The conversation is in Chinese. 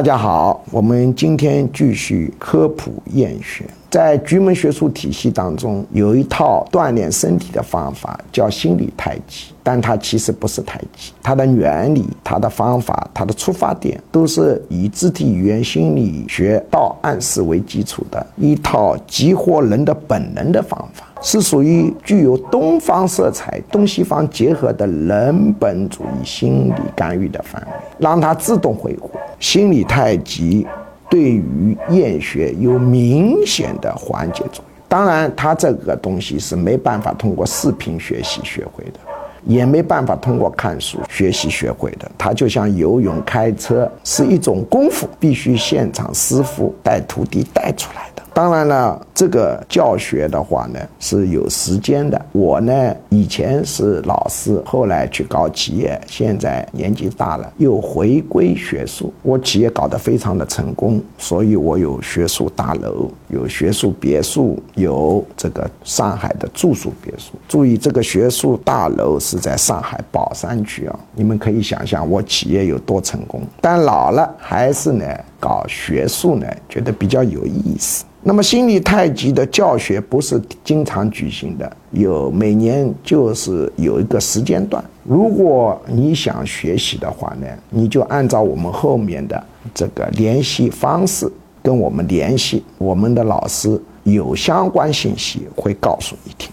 大家好，我们今天继续科普厌学。在局门学术体系当中，有一套锻炼身体的方法，叫心理太极。但它其实不是太极，它的原理、它的方法、它的出发点，都是以肢体语言心理学到暗示为基础的一套激活人的本能的方法，是属于具有东方色彩、东西方结合的人本主义心理干预的范围，让它自动恢复。心理太极对于厌学有明显的缓解作用。当然，他这个东西是没办法通过视频学习学会的。也没办法通过看书学习学会的，他就像游泳、开车是一种功夫，必须现场师傅带徒弟带出来的。当然了，这个教学的话呢是有时间的。我呢以前是老师，后来去搞企业，现在年纪大了又回归学术。我企业搞得非常的成功，所以我有学术大楼，有学术别墅，有这个上海的住宿别墅。注意，这个学术大楼是在上海宝山区啊，你们可以想象我企业有多成功。但老了还是呢搞学术呢，觉得比较有意思。那么心理太极的教学不是经常举行的，有每年就是有一个时间段。如果你想学习的话呢，你就按照我们后面的这个联系方式跟我们联系，我们的老师有相关信息会告诉你听。